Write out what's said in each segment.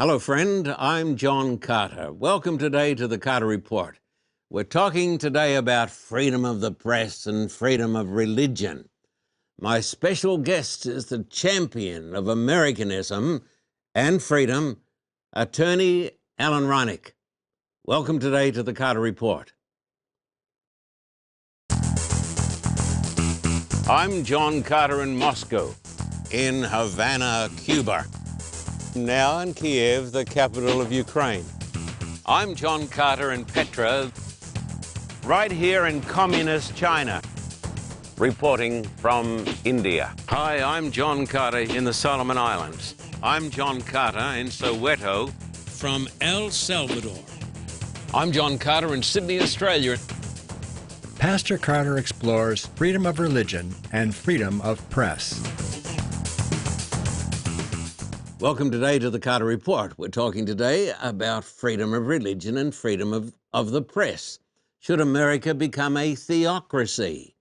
Hello, friend. I'm John Carter. Welcome today to the Carter Report. We're talking today about freedom of the press and freedom of religion. My special guest is the champion of Americanism and freedom, attorney Alan Reinach. Welcome today to the Carter Report. I'm John Carter in Moscow, in Havana, Cuba. Now in Kiev, the capital of Ukraine. I'm John Carter in Petra, right here in communist China, reporting from India. Hi, I'm John Carter in the Solomon Islands. I'm John Carter in Soweto from El Salvador. I'm John Carter in Sydney, Australia. Pastor Carter explores freedom of religion and freedom of press. Welcome today to the Carter Report. We're talking today about freedom of religion and freedom of, of the press. Should America become a theocracy?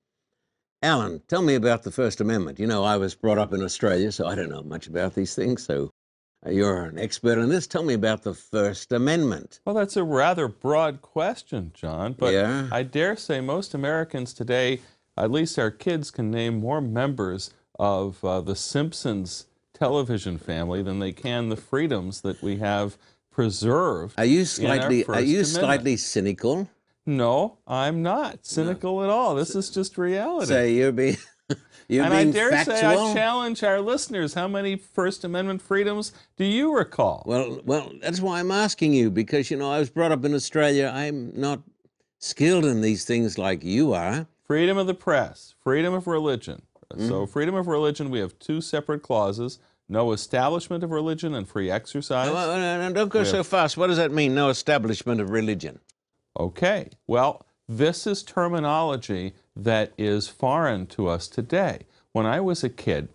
Alan, tell me about the First Amendment. You know, I was brought up in Australia, so I don't know much about these things. So uh, you're an expert on this. Tell me about the First Amendment. Well, that's a rather broad question, John, but Yeah. I dare say most Americans today, at least our kids, can name more members of uh, the Simpsons television family than they can the freedoms that we have preserved. Are you slightly are you slightly cynical? No, I'm not cynical at all. This is just reality. Say you're being you're and I dare factual. say I challenge our listeners. How many First Amendment freedoms do you recall? Well, well, that's why I'm asking you because you know I was brought up in Australia. I'm not skilled in these things like you are. Freedom of the press, freedom of religion. Mm-hmm. So, freedom of religion, we have two separate clauses no establishment of religion and free exercise. No, no, no, no, don't go so fast. What does that mean? No establishment of religion. Okay, well, this is terminology that is foreign to us today. When I was a kid,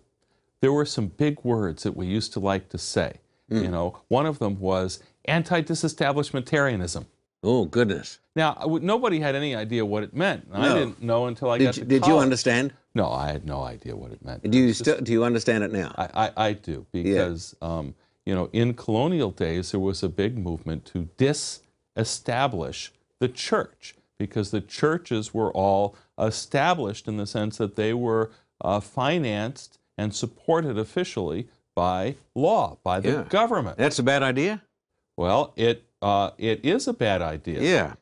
there were some big words that we used to like to say. Hmm. You know, one of them was anti disestablishmentarianism. Oh goodness! Now, nobody had any idea what it meant. and I didn't know until I got Did to you, did you understand? No, I had no idea what it meant. Do you It's just- still do you understand it now? I, I, I do because um, you know in colonial days there was a big movement to disestablish the church because the churches were all established in the sense that they were uh, financed and supported officially by law by the Yeah. government. That's a bad idea. Well, it uh, it is a bad idea. Yeah,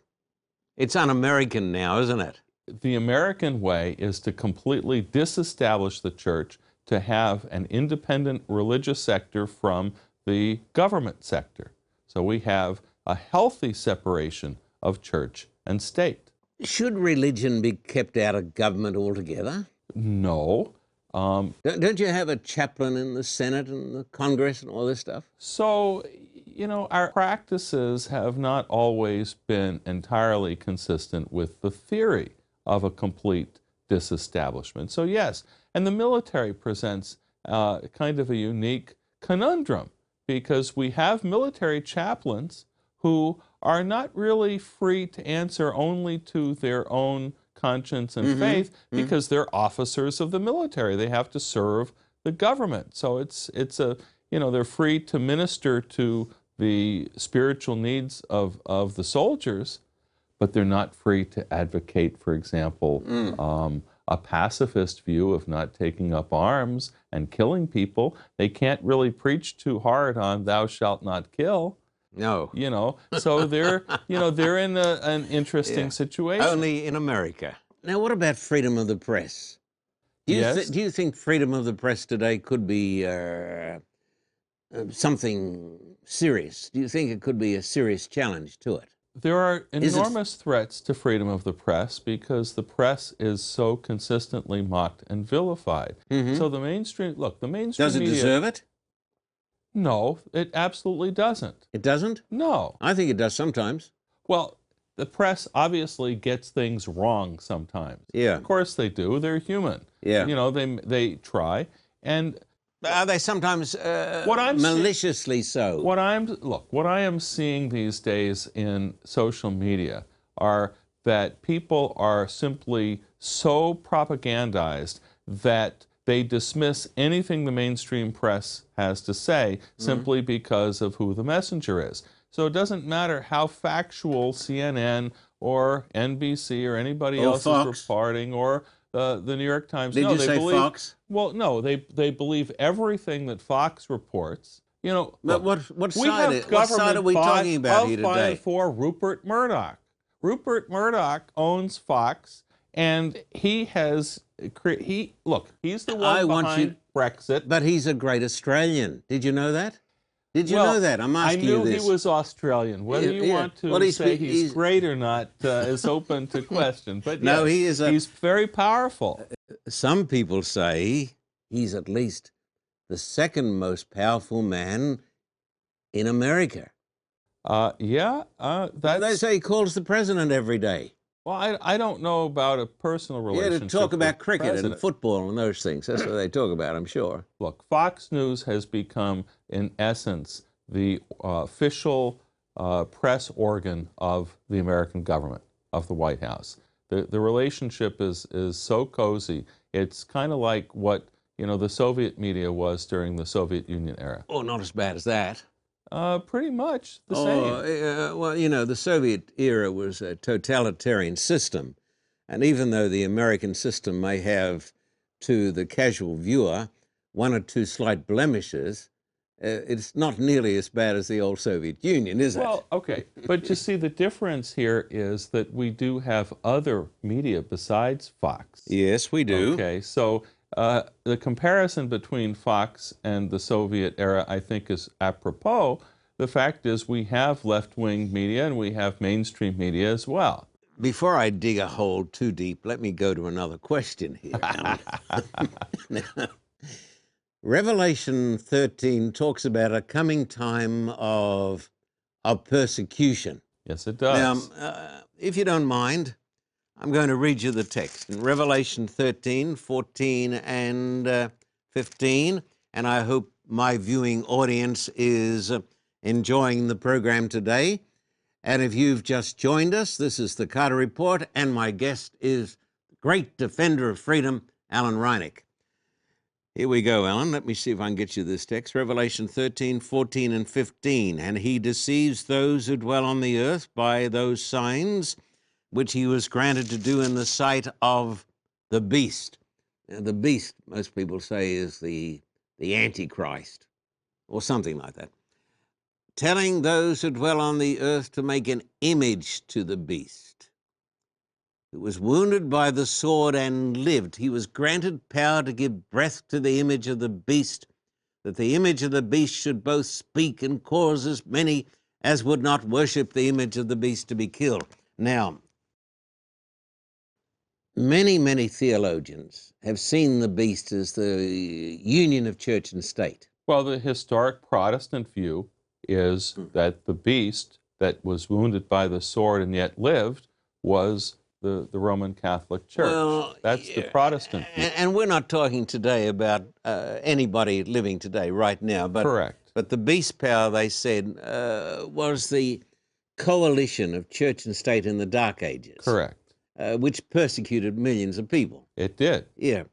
it's un-American now, isn't it? The American way is to completely disestablish the church, to have an independent religious sector from the government sector. So we have a healthy separation of church and state. Should religion be kept out of government altogether? No. Um, Don't, don't you have a chaplain in the Senate and the Congress and all this stuff? so, you know, our practices have not always been entirely consistent with the theory of a complete disestablishment. So, yes, and the military presents uh, kind of a unique conundrum because we have military chaplains who are not really free to answer only to their own conscience and faith because they're officers of the military. They have to serve the government. So it's it's a you know they're free to minister to the spiritual needs of of the soldiers, but they're not free to advocate, for example, um, a pacifist view of not taking up arms and killing people. They can't really preach too hard on "Thou shalt not kill." No, You know, so they're you know they're in a, an interesting Yeah. situation. only in America. Now, what about freedom of the press? Do you, Yes. thi- do you think freedom of the press today could be uh, uh, something serious? Do you think it could be a serious challenge to it? There are enormous threats to freedom of the press because the press is so consistently mocked and vilified. Mm-hmm. So the mainstream look, the mainstream Does it media deserve it? No, it absolutely doesn't. It doesn't? No. I think it does sometimes. Well, the press obviously gets things wrong sometimes. Yeah. Of course they do. They're human. Yeah. You know, they they try. And Are they sometimes uh, What I'm maliciously so? What I'm look, what I am seeing these days in social media are that people are simply so propagandized that they dismiss anything the mainstream press has to say simply because of who the messenger is. So it doesn't matter how factual CNN or NBC or anybody Or else Fox. is reporting or uh, the New York Times. Did no, you they say believe, Fox? Well, no, they they believe everything that Fox reports. You know, But what, what, side, have what side government are we talking about here today? for Rupert Murdoch. Rupert Murdoch owns Fox, and he has he look. He's the one I want behind you- Brexit. But he's a great Australian. Did you know that? Did you well, know that? I'm asking you this. I knew he was Australian. Whether you yeah. want to Well, he's- say he's, he's- great or not uh, is open to question. But No, yes, he is a- he's very powerful. Some people say he's at least the second most powerful man in America. Uh, yeah, uh, They say he calls the president every day. Well. I, I don't know about a personal relationship. Yeah, relationship. to talk with about the cricket and football and those things. That's what they talk about, I'm sure. Look, Fox News has become, in essence, the uh, official uh, press organ of the American government, of the White House. The, the relationship is, is so cozy. It's kind of like what you know the Soviet media was during the Soviet Union era. Oh, not as bad as that. Uh, pretty much the oh, same. uh, well, you know, the Soviet era was a totalitarian system. And even though the American system may have, to the casual viewer, one or two slight blemishes, uh, it's not nearly as bad as the old Soviet Union, is it? Well, okay, but you see, the difference here is that we do have other media besides Fox. yes, we do. Okay, so uh, the comparison between Fox and the Soviet era, I think, is apropos. The fact is, we have left wing media and we have mainstream media as well. Before I dig a hole too deep, let me go to another question here. Now, Revelation 13 talks about a coming time of, of persecution. Yes, it does. Now, uh, if you don't mind, I'm going to read you the text in Revelation 13, 14, and uh, 15. And I hope my viewing audience is uh, enjoying the program today. And if you've just joined us, this is the Carter Report, and my guest is great defender of freedom, Alan Reinach. Here we go, Alan. Let me see if I can get you this text. Revelation 13, 14, and 15. And he deceives those who dwell on the earth by those signs which he was granted to do in the sight of the beast. Now, the beast, most people say, is the, the Antichrist or something like that. Telling those who dwell on the earth to make an image to the beast who was wounded by the sword and lived. He was granted power to give breath to the image of the beast, that the image of the beast should both speak and cause as many as would not worship the image of the beast to be killed. Now, many, many theologians have seen the beast as the union of church and state. well, the historic Protestant view is Hmm. that the beast that was wounded by the sword and yet lived was the, the Roman Catholic Church. Well, That's the Protestant view. And, and we're not talking today about uh, anybody living today, right now, but Correct. But the beast power, they said, uh, was the coalition of church and state in the Dark Ages, Correct. Uh, which persecuted millions of people. It did. Yeah.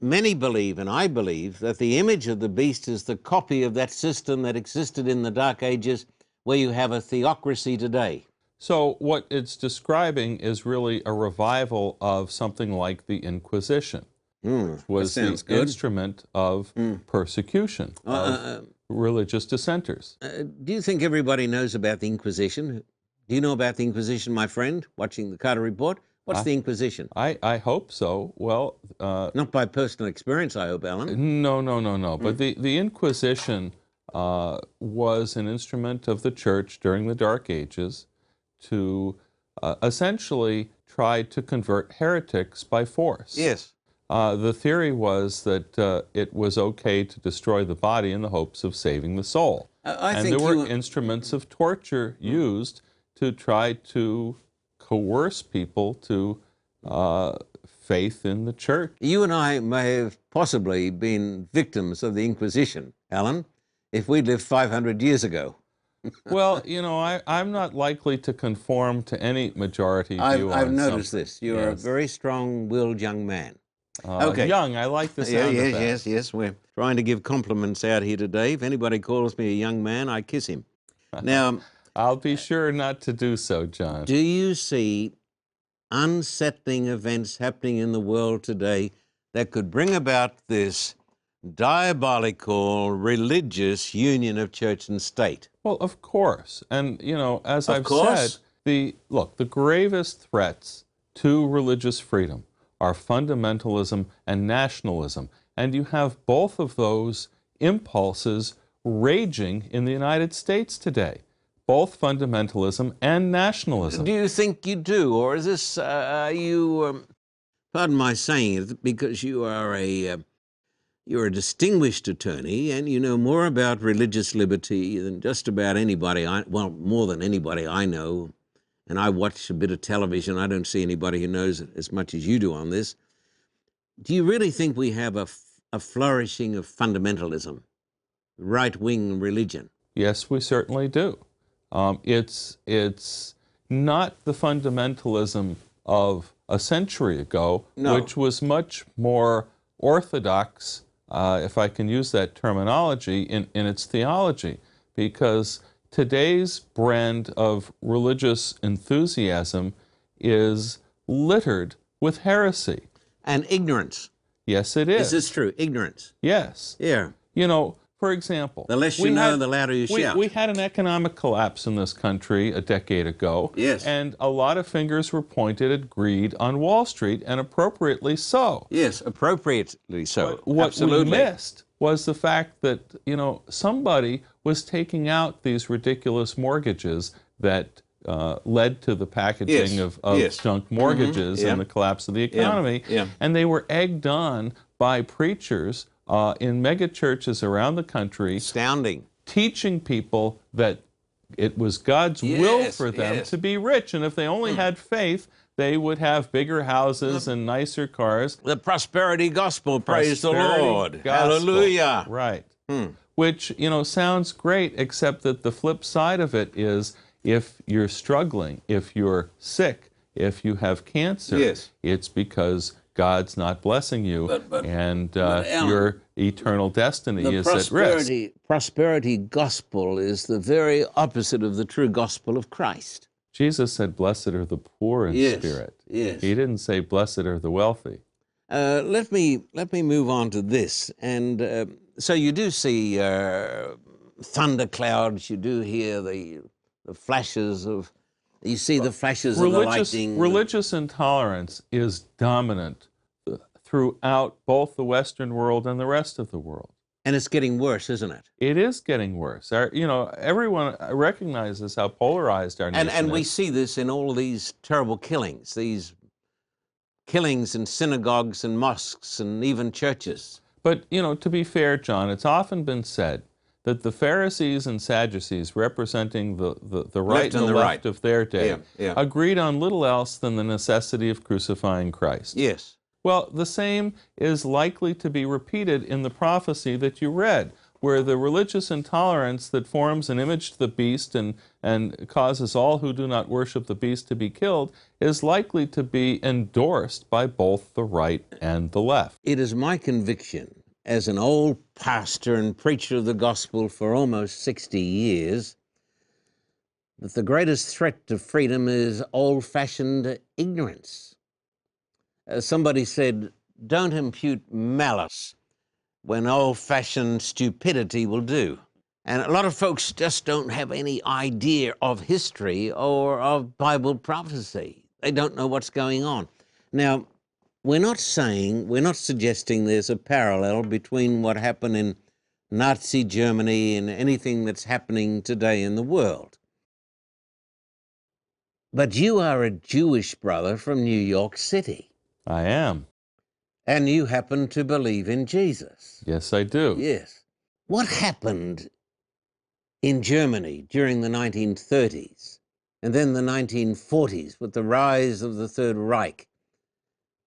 Many believe, and I believe, that the image of the beast is the copy of that system that existed in the Dark Ages where you have a theocracy today. So, what it's describing is really a revival of something like the Inquisition, Hmm, that was the good. instrument of persecution Uh, of uh, religious dissenters. uh, do you think everybody knows about the Inquisition? Do you know about the Inquisition, my friend, watching the Carter Report? What's I- the Inquisition? I, I hope so. Well, uh, Not by personal experience, I hope, Alan. no, no, no, no. But the, the Inquisition uh, was an instrument of the church during the Dark Ages to uh, essentially try to convert heretics by force. Yes. Uh, the theory was that uh, it was okay to destroy the body in the hopes of saving the soul. I, I and think there were you, instruments of torture used to try to coerce people to uh, faith in the church. you and I may have possibly been victims of the Inquisition, Alan, if we'd lived 500 years ago. well, you know, I, I'm not likely to conform to any majority I've, view I've on noticed something. this. You're Yes. a very strong willed young man. Uh, Okay. Young, I like the Yeah, yes, yes, yes. We're trying to give compliments out here today. If anybody calls me a young man, I kiss him. Now, I'll be sure not to do so, John. do you see unsettling events happening in the world today that could bring about this diabolical religious union of church and state? Well, of course. And, you know, as Of I've course. said, the look, the gravest threats to religious freedom are fundamentalism and nationalism. And you have both of those impulses raging in the United States today. Both fundamentalism and nationalism. Do you think you do, or is this uh, are you? Um, pardon my saying it, because you are a uh, you're a distinguished attorney, and you know more about religious liberty than just about anybody. I well, more than anybody I know, and I watch a bit of television. I don't see anybody who knows as much as you do on this. Do you really think we have a, f- a flourishing of fundamentalism, right wing religion? Yes, we certainly do. Um, it's it's not the fundamentalism of a century ago, No. which was much more orthodox, uh, if I can use that terminology, in, in its theology, because today's brand of religious enthusiasm is littered with heresy. And ignorance. Yes, it Is This is. this true? Ignorance. yes. Yeah. You know, for example, The less you we know, had- the louder you we, shout. we had an economic collapse in this country a decade ago. Yes. And a lot of fingers were pointed at greed on Wall Street, and appropriately so. Yes, appropriately so. What Absolutely. we missed was the fact that, you know, somebody was taking out these ridiculous mortgages that uh, led to the packaging Yes, of, of yes. junk mortgages yeah. and the collapse of the economy. yeah. And they were egged on by preachers uh, in mega churches around the country Astounding. teaching people that it was God's will for them yes. To be rich. And if they only had faith, they would have bigger houses and nicer cars. The prosperity gospel. Praise the Lord. gospel. Hallelujah. Right. Which, you know, sounds great, except that the flip side of it is if you're struggling, if you're sick, if you have cancer, Yes. it's because God's not blessing you But- but- and uh, but, Alan, your eternal destiny is at risk. prosperity, gospel is the very opposite of the true gospel of Christ. Jesus said, Blessed are the poor in Yes, spirit. yes. He didn't say, Blessed are the wealthy. Uh, let me let me move on to this. And uh, so you do see uh, thunder clouds. You do hear the the flashes of. You see the flashes of the Religious, lightning. religious intolerance is dominant throughout both the Western world and the rest of the world. and it's getting worse, isn't it? It is getting worse. Our, you know, everyone recognizes how polarized our nation And and we see this in all these terrible killings. These killings in synagogues and mosques and even churches. But, you know, to be fair, John, it's often been said that the Pharisees and Sadducees, representing the, the, the right Left and and the, the left right. of their day, Yeah, yeah. agreed on little else than the necessity of crucifying Christ. Yes. Well, the same is likely to be repeated in the prophecy that you read, where the religious intolerance that forms an image to the beast and, and causes all who do not worship the beast to be killed is likely to be endorsed by both the right and the left. It is my conviction, as an old pastor and preacher of the gospel for almost 60 years, that the greatest threat to freedom is old fashioned ignorance. Uh, somebody said, don't impute malice when old fashioned stupidity will do. And a lot of folks just don't have any idea of history or of Bible prophecy. They don't know what's going on. Now, we're not saying, we're not suggesting there's a parallel between what happened in Nazi Germany and anything that's happening today in the world. But you are a Jewish brother from New York City, I am. and you happen to believe in Jesus. Yes, I do. Yes. What happened in Germany during the 1930s and then the 1940s with the rise of the Third Reich?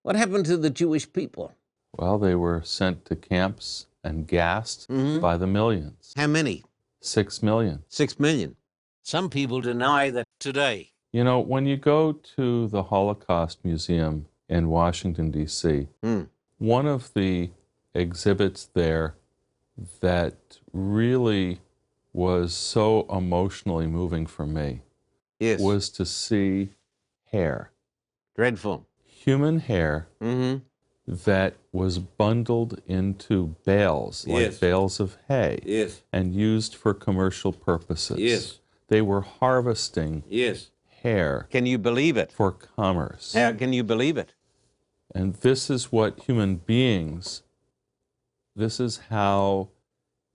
What happened to the Jewish people? Well, they were sent to camps and gassed Mhm. by the millions. How many? Six million. Six million. Some people deny that today. You know, when you go to the Holocaust Museum in Washington, D.C., Hmm. one of the exhibits there that really was so emotionally moving for me Yes. was to see hair, dreadful. Human hair Mm-hmm. that was bundled into bales, like Yes. bales of hay, Yes. and used for commercial purposes. Yes. They were harvesting Yes. hair Can you believe it? for commerce. How can you believe it? And this is what human beings, this is how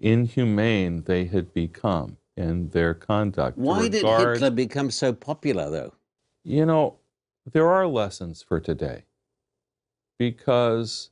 inhumane they had become in their conduct. Why did Hitler become so popular, though? You know, there are lessons for today because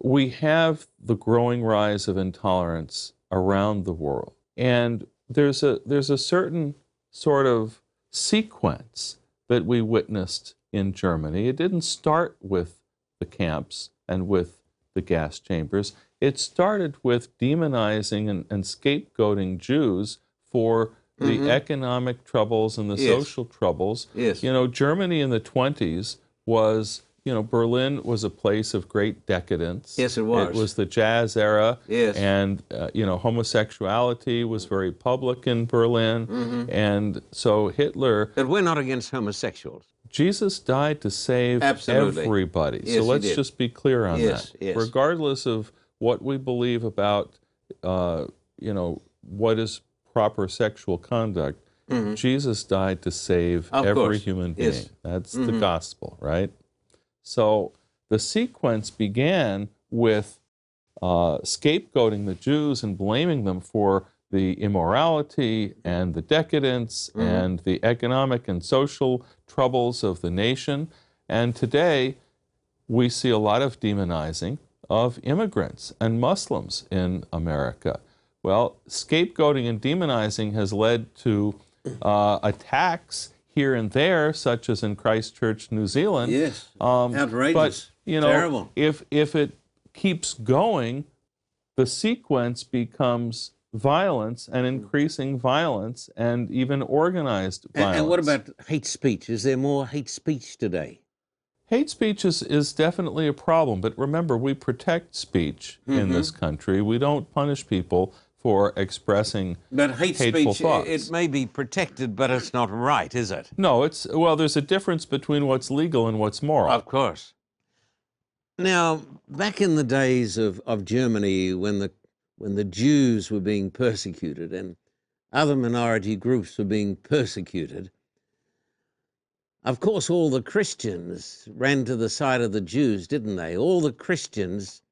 we have the growing rise of intolerance around the world. And there's a there's a certain sort of sequence that we witnessed in Germany. It didn't start with the camps and with the gas chambers. It started with demonizing and, and scapegoating Jews for the Mhm. economic troubles and the Yes. social troubles. Yes. You know, Germany in the 20s was, you know, Berlin was a place of great decadence. Yes, it was. It was the jazz era. Yes. And, uh, you know, homosexuality was very public in Berlin. Mm-hmm. And so Hitler, But we're not against homosexuals. Jesus died to save Absolutely. everybody. Yes, so he let's did. just be clear on Yes, that. yes. Regardless of what we believe about, uh, you know, what is proper sexual conduct, Jesus died to save Mm-hmm. Of every course. human being. Yes. That's the gospel, right? So the sequence began with uh, scapegoating the Jews and blaming them for the immorality and the decadence and the economic and social troubles of the nation. And today, we see a lot of demonizing of immigrants and Muslims in America. Well, scapegoating and demonizing has led to uh, attacks here and there, such as in Christchurch, New Zealand. Yes. Um, Outrageous. But you know, Terrible. if if it keeps going, the sequence becomes violence and increasing violence and even organized And, violence. and what about hate speech? Is there more hate speech today? hate speech is, is definitely a problem, but remember, we protect speech Mm-hmm. in this country. We don't punish people for expressing But hate hateful speech, thoughts. it may be protected, but it's not right, is it? No, it's well, there's a difference between what's legal and what's moral. Of course. Now, back in the days of, of Germany, when the when the Jews were being persecuted and other minority groups were being persecuted, of course, all the Christians ran to the side of the Jews, didn't they? All the Christians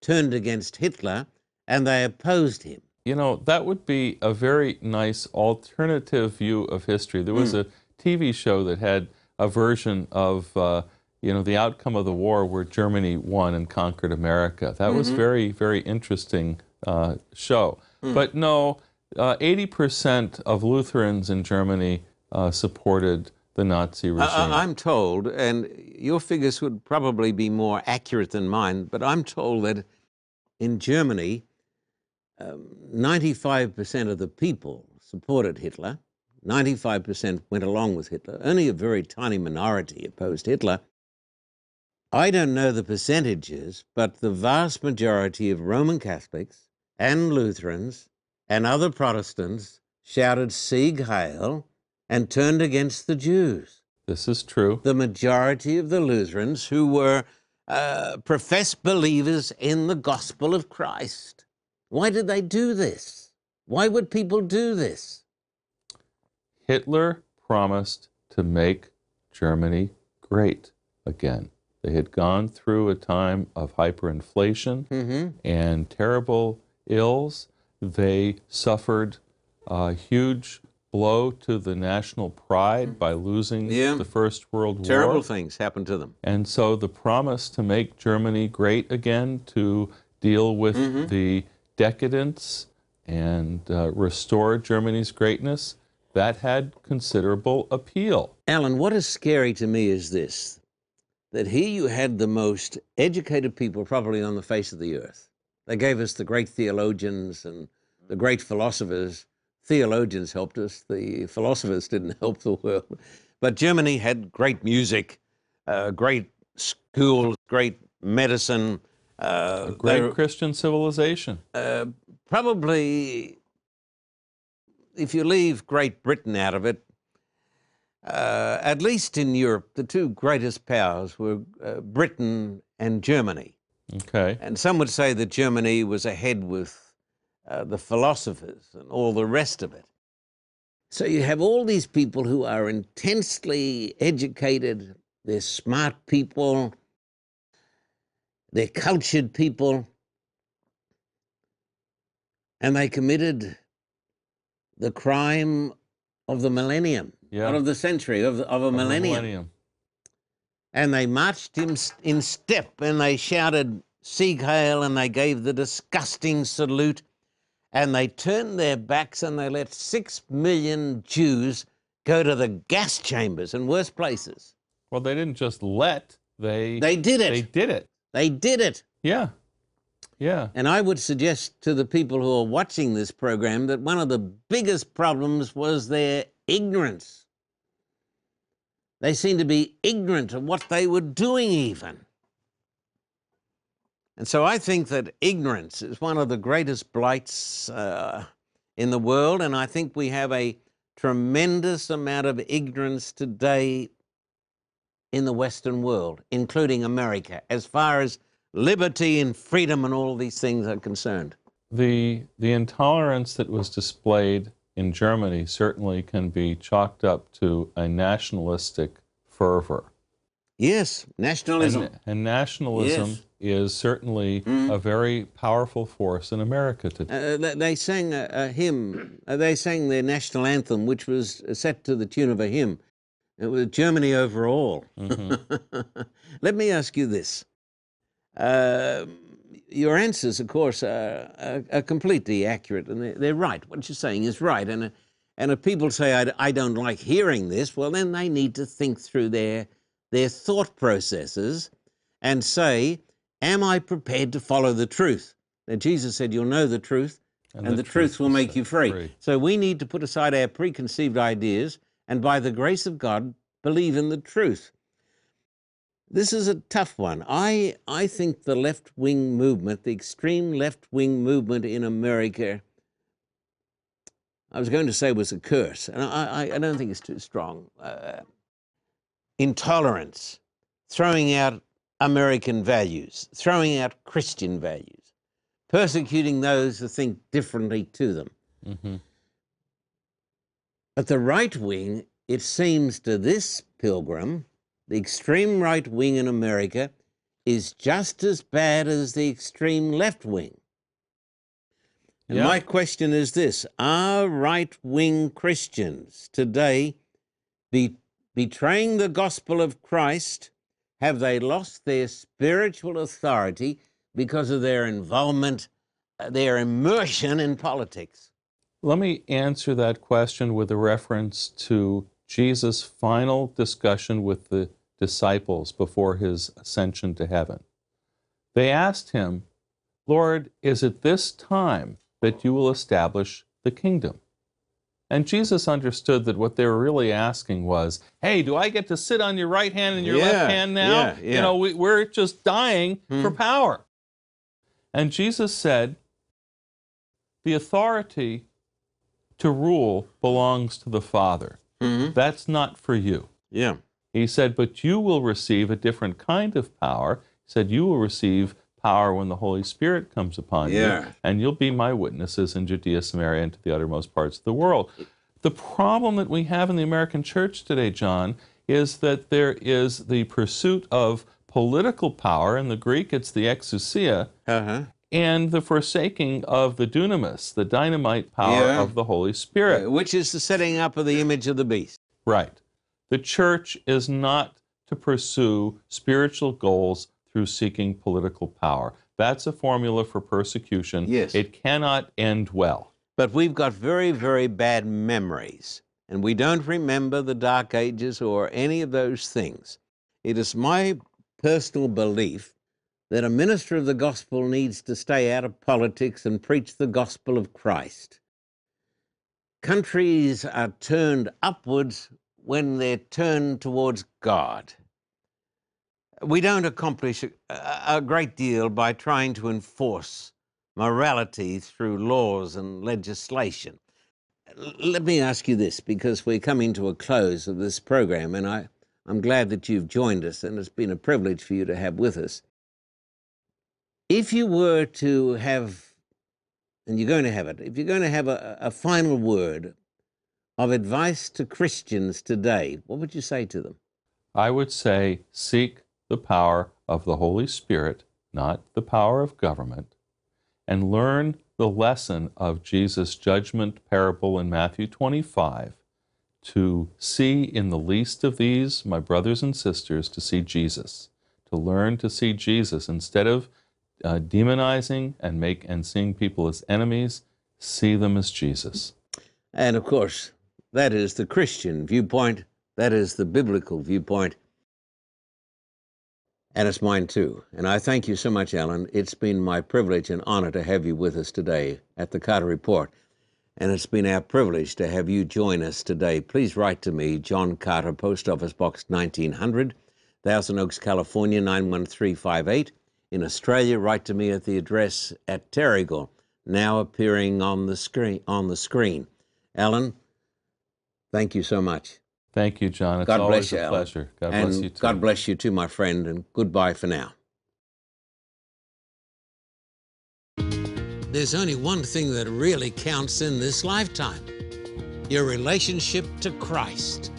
turned against Hitler and they opposed him. You know, that would be a very nice alternative view of history. There was a TV show that had a version of, uh, you know, the outcome of the war where Germany won and conquered America. That was very, very interesting uh, show. But no, uh, 80% of Lutherans in Germany uh, supported the Nazi regime. I, I'm told, and your figures would probably be more accurate than mine, but I'm told that in Germany, um, 95% of the people supported Hitler. 95% went along with Hitler. Only a very tiny minority opposed Hitler. I don't know the percentages, but the vast majority of Roman Catholics and Lutherans and other Protestants shouted Sieg Heil and turned against the Jews this is true. the majority of the Lutherans who were uh, professed believers in the gospel of Christ. Why did they do this? Why would people do this? Hitler promised to make Germany great again. They had gone through a time of hyperinflation Mm-hmm. and terrible ills. They suffered a huge blow to the national pride by losing Yeah. the First World War. Terrible things happened to them. And so the promise to make Germany great again, to deal with Mm-hmm. the decadence and uh, restore Germany's greatness, that had considerable appeal. Alan, what is scary to me is this that here you had the most educated people probably on the face of the earth. They gave us the great theologians and the great philosophers. Theologians helped us, the philosophers didn't help the world. But Germany had great music, uh, great schools, great medicine. Uh, great Christian civilization. Uh, probably, if you leave Great Britain out of it, uh, at least in Europe, the two greatest powers were uh, Britain and Germany. Okay. And some would say that Germany was ahead with uh, the philosophers and all the rest of it. So you have all these people who are intensely educated, they're smart people, they're cultured people, and they committed the crime of the millennium yeah. of the century, of, of a of millennium. millennium. And they marched in, in step and they shouted Sieg Heil and they gave the disgusting salute and they turned their backs and they let six million Jews go to the gas chambers and worse places. Well, they didn't just let, they They did it. They did it. They did it. Yeah. Yeah. And I would suggest to the people who are watching this program that one of the biggest problems was their ignorance. They seemed to be ignorant of what they were doing, even. And so I think that ignorance is one of the greatest blights uh, in the world, and I think we have a tremendous amount of ignorance today in the Western world, including America, as far as liberty and freedom and all these things are concerned. The, the intolerance that was displayed in Germany certainly can be chalked up to a nationalistic fervor. Yes, nationalism. And, and nationalism yes. is certainly mm. a very powerful force in America today. Uh, they sang a, a hymn, uh, they sang their national anthem, which was set to the tune of a hymn. It was Germany overall. Mm-hmm. Let me ask you this. Uh, your answers, of course, are, are, are completely accurate and they're, they're, right. What you're saying is right. And, and if people say, I, I don't like hearing this, well, then they need to think through their, their thought processes and say, Am I prepared to follow the truth? Now, Jesus said, You'll know the truth, and, and the, the, truth, truth will make you free. free. So we need to put aside our preconceived ideas and, by the grace of God, believe in the truth. This is a tough one. I, I think the left wing movement, the extreme left wing movement in America, I was going to say was a curse, and I, I, I don't think it's too strong. Uh, intolerance, throwing out American values, throwing out Christian values, persecuting those who think differently to them. Mm-hmm. But the right wing, it seems to this pilgrim, the extreme right wing in America is just as bad as the extreme left wing. And my question is this Are right wing Christians today be, betraying the gospel of Christ? Have they lost their spiritual authority because of their involvement, uh, their immersion in politics? Let me answer that question with a reference to Jesus' final discussion with the disciples before his ascension to heaven. They asked him, Lord, is it this time that you will establish the kingdom? And Jesus understood that what they were really asking was, hey, do I get to sit on your right hand and your yeah, left hand now? Yeah, yeah. You know, we, are just dying hmm. for power. And Jesus said, the authority to rule belongs to the Father. Mm-hmm. That's not for you. Yeah. He said, But you will receive a different kind of power. He said, You will receive power when the Holy Spirit comes upon yeah. you, and you'll be my witnesses in Judea, Samaria, and to the uttermost parts of the world. The problem that we have in the American church today, John, is that there is the pursuit of political power. In the Greek, it's the exousia. Uh-huh. And the forsaking of the dunamis, the dynamite power yeah. of the Holy Spirit. Which is the setting up of the image of the beast. Right. The church is not to pursue spiritual goals through seeking political power. That's a formula for persecution. Yes. It cannot end well. But we've got very, very bad memories, and we don't remember the Dark Ages or any of those things. It is my personal belief that a minister of the gospel needs to stay out of politics and preach the gospel of Christ. Countries are turned upwards when they're turned towards God. We don't accomplish a, a great deal by trying to enforce morality through laws and legislation. Let me ask you this because we're coming to a close of this program, and I, I'm glad that you've joined us, and it's been a privilege for you to have with us. If you were to have, and you're going to have it, if you're going to have a, a final word of advice to Christians today, what would you say to them? I would say seek the power of the Holy Spirit, not the power of government, and learn the lesson of Jesus' judgment parable in Matthew 25 to see in the least of these, my brothers and sisters, to see Jesus, to learn to see Jesus instead of uh, demonizing and make and seeing people as enemies, see them as Jesus. And of course, that is the Christian viewpoint. That is the biblical viewpoint. And it's mine too. And I thank you so much, Alan. It's been my privilege and honor to have you with us today at the Carter Report. And it's been our privilege to have you join us today. Please write to me, John Carter, Post Office Box 1900, Thousand Oaks, California 91358. In Australia, write to me at the address at Terrigal, now appearing on the screen. On the screen. Alan, thank you so much. Thank you, John. It's God always bless you, a Alan. pleasure. God and bless you too. God bless you too, my friend, and goodbye for now. There's only one thing that really counts in this lifetime your relationship to Christ.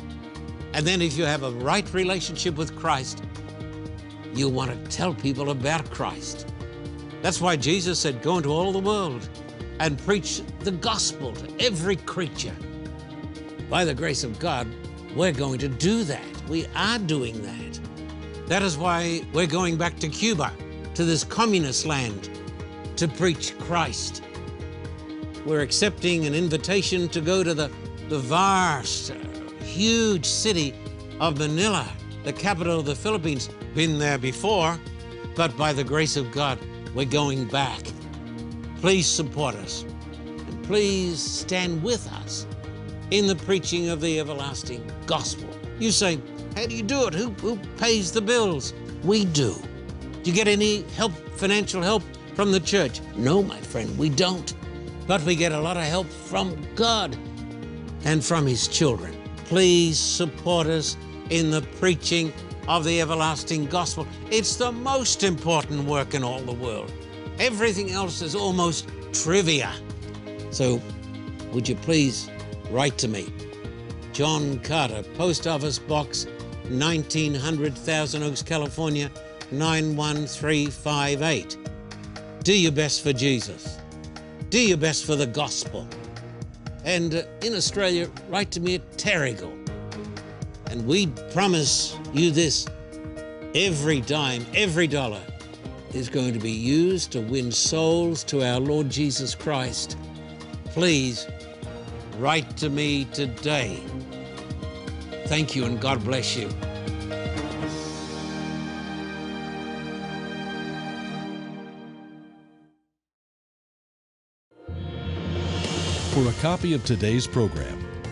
And then, if you have a right relationship with Christ, you want to tell people about Christ. That's why Jesus said, Go into all the world and preach the gospel to every creature. By the grace of God, we're going to do that. We are doing that. That is why we're going back to Cuba, to this communist land, to preach Christ. We're accepting an invitation to go to the, the vast, huge city of Manila, the capital of the Philippines. Been there before, but by the grace of God, we're going back. Please support us, and please stand with us in the preaching of the everlasting gospel. You say, How do you do it? Who, who pays the bills? We do. Do you get any help, financial help from the church? No, my friend, we don't. But we get a lot of help from God and from His children. Please support us in the preaching of the everlasting gospel. It's the most important work in all the world. Everything else is almost trivia. So, would you please write to me? John Carter, Post Office Box 1900, Thousand Oaks, California 91358. Do your best for Jesus. Do your best for the gospel. And uh, in Australia, write to me at Terrigal. And we promise you this every dime, every dollar is going to be used to win souls to our Lord Jesus Christ. Please write to me today. Thank you and God bless you. For a copy of today's program,